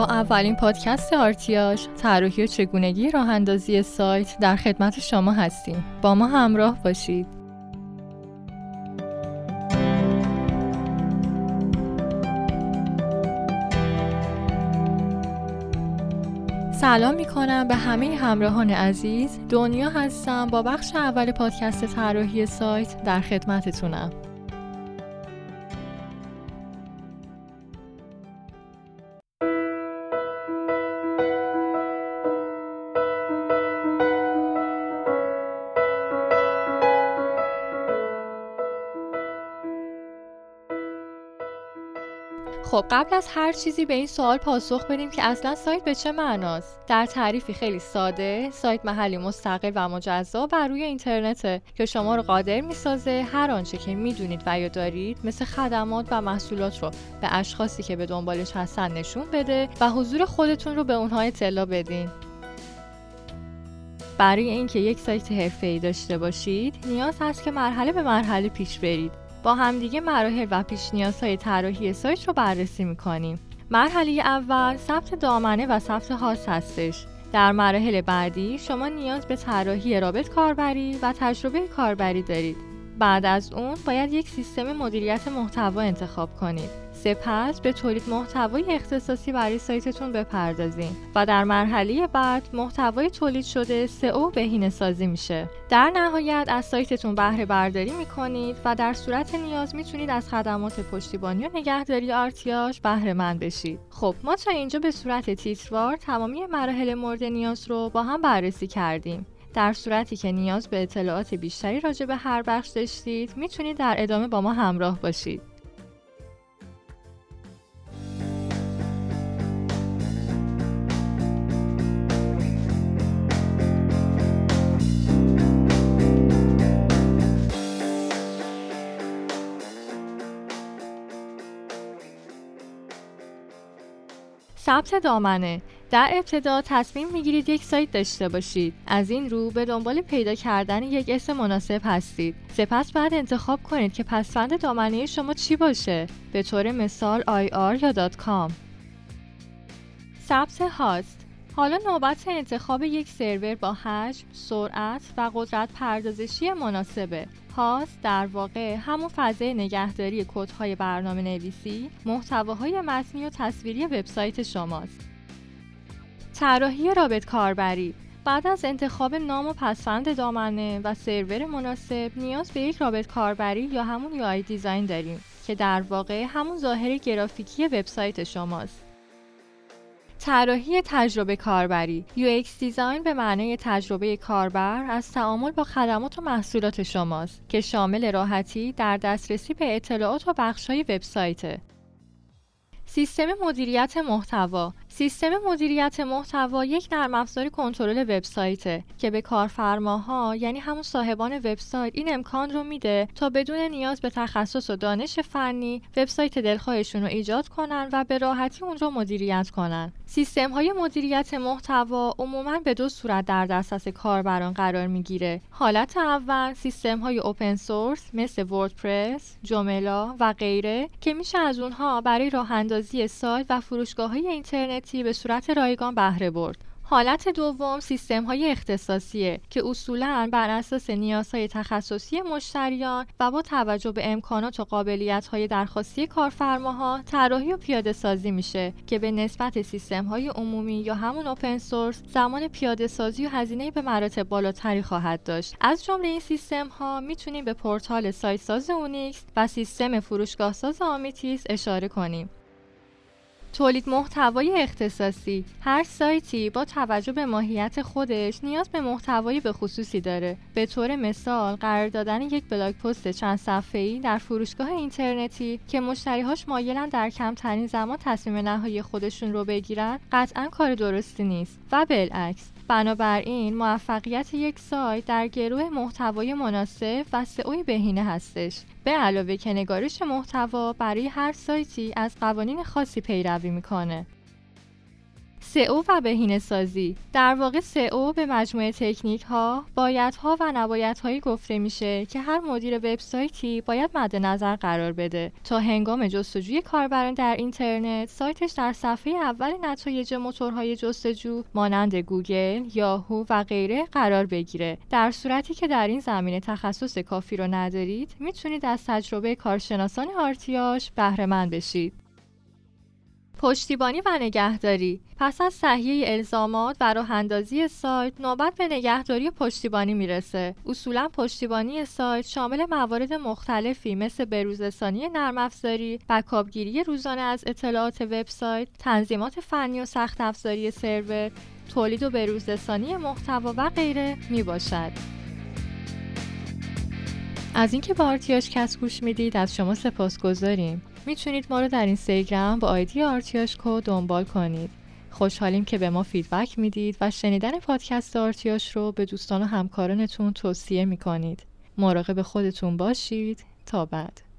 با اولین پادکست آرتیاش طراحی و چگونگی راه اندازی سایت در خدمت شما هستیم. با ما همراه باشید. سلام می کنم به همه همراهان عزیز. دنیا هستم با بخش اول پادکست طراحی سایت در خدمتتونم. خب قبل از هر چیزی به این سوال پاسخ بدیم که اصلا سایت به چه معناست؟ در تعریفی خیلی ساده سایت محلی مستقل و مجزا بر روی اینترنته که شما رو قادر می‌سازه هر آنچه که می‌دونید و یا دارید مثل خدمات و محصولات رو به اشخاصی که به دنبالش هستن نشون بده و حضور خودتون رو به اونها اطلاع بدین. برای اینکه یک سایت حرفه‌ای داشته باشید نیاز هست که مرحله به مرحله پیش برید. با همدیگه مراحل و پیش نیازهای طراحی سایت رو بررسی می‌کنیم. مرحله اول ثبت دامنه و ثبت هاست هستش. در مراحل بعدی شما نیاز به طراحی رابط کاربری و تجربه کاربری دارید. بعد از اون باید یک سیستم مدیریت محتوا انتخاب کنید. سپس به تولید محتوای اختصاصی برای سایتتون بپردازیم و در مرحله بعد محتوای تولید شده سئو بهینه سازی میشه. در نهایت از سایتتون بهره برداری می‌کنید و در صورت نیاز می‌تونید از خدمات پشتیبانی و نگهداری آرتیاش بهره مند بشید. خب ما تا اینجا به صورت تیتروار تمامی مراحل مورد نیاز رو با هم بررسی کردیم. در صورتی که نیاز به اطلاعات بیشتری راجع به هر بخش داشتید می‌تونید در ادامه با ما همراه باشید. ثبت دامنه. در ابتدا تصمیم می‌گیرید یک سایت داشته باشید. از این رو به دنبال پیدا کردن یک اسم مناسب هستید. سپس بعد انتخاب کنید که پسفند دامنه شما چی باشه. به طور مثال IR یا .com ثبت هاست. حالا نوبت انتخاب یک سرور با حجم، سرعت و قدرت پردازشی مناسبه. هاست در واقع همون فضای نگهداری کدهای برنامه نویسی، محتواهای متنی و تصویری وبسایت شماست. طراحی رابط کاربری. بعد از انتخاب نام و پسفند دامنه و سرور مناسب نیاز به یک رابط کاربری یا همون UI دیزاین داریم که در واقع همون ظاهر گرافیکی وبسایت شماست. طراحی تجربه کاربری. UX دیزاین به معنای تجربه کاربر از تعامل با خدمات و محصولات شماست که شامل راحتی در دسترسی به اطلاعات و بخش‌های وبسایت سیستم مدیریت محتوا. سیستم مدیریت محتوا یک نرم افزار کنترل وبسایت که به کارفرماها یعنی همون صاحبان وبسایت این امکان رو میده تا بدون نیاز به تخصص و دانش فنی وبسایت دلخواهشون رو ایجاد کنن و به راحتی اون رو مدیریت کنن. سیستم های مدیریت محتوا عموما به دو صورت در دسترس کاربران قرار می‌گیره. حالت اول سیستم های اوپن سورس مثل وردپرس، جوملا و غیره که میشه از اونها برای راه اندازی سایت و فروشگاه های اینترنتی به صورت رایگان بهره برد. حالت دوم سیستم های اختصاصیه که اصولا بر اساس نیازهای تخصصی مشتریان و با توجه به امکانات و قابلیت های درخواستی کارفرماها طراحی و پیاده سازی میشه که به نسبت سیستم های عمومی یا همون open source زمان پیاده سازی و هزینه به مراتب بالاتری خواهد داشت. از جمله این سیستم ها می‌تونیم به پورتال سایت ساز اونیکس و سیستم فروشگاه ساز آمیتیس اشاره کنیم. تولید محتوای اختصاصی. هر سایتی با توجه به ماهیت خودش نیاز به محتوای به خصوصی داره. به طور مثال قرار دادن یک بلاگ پست چند صفحه‌ای در فروشگاه اینترنتی که مشتریهاش مایلن در کمترین زمان تصمیم نهایی خودشون رو بگیرن قطعا کار درستی نیست. و بالعکس بنابراین موفقیت یک سایت در گروه محتوای مناسب و سئوی بهینه هستش. به علاوه که نگارش محتوا برای هر سایتی از قوانین خاصی پیروی می‌کنه. سئو و بهینه سازی در واقع سئو به مجموعه تکنیک ها، ها و هایی گفته میشه که هر مدیر وبسایتی باید مد نظر قرار بده تا هنگام جستجوی کاربران در اینترنت سایتش در صفحه اول نتایج موتورهای جستجو مانند گوگل، یاهو و غیره قرار بگیره. در صورتی که در این زمینه تخصص کافی رو ندارید، می‌تونید از تجربه کارشناسان آرتیاش بهره مند بشید. پشتیبانی و نگهداری پس از صحیح الزامات و راه اندازی سایت نوبت به نگهداری پشتیبانی می‌رسه اصولا پشتیبانی سایت شامل موارد مختلفی مثل بروزرسانی نرم افزاری بکاپگیری روزانه از اطلاعات وبسایت تنظیمات فنی و سخت افزاری سرور تولید و بروزرسانی محتوا و غیره می باشد. از اینکه با آرتیاش کس گوش می‌دید از شما سپاس گذاریم. می‌تونید ما رو در اینستاگرام با آیدی آرتیاش کو دنبال کنید. خوشحالیم که به ما فیدبک می‌دید و شنیدن پادکست آرتیاش رو به دوستان و همکارانتون توصیه می‌کنید. مراقب خودتون باشید. تا بعد.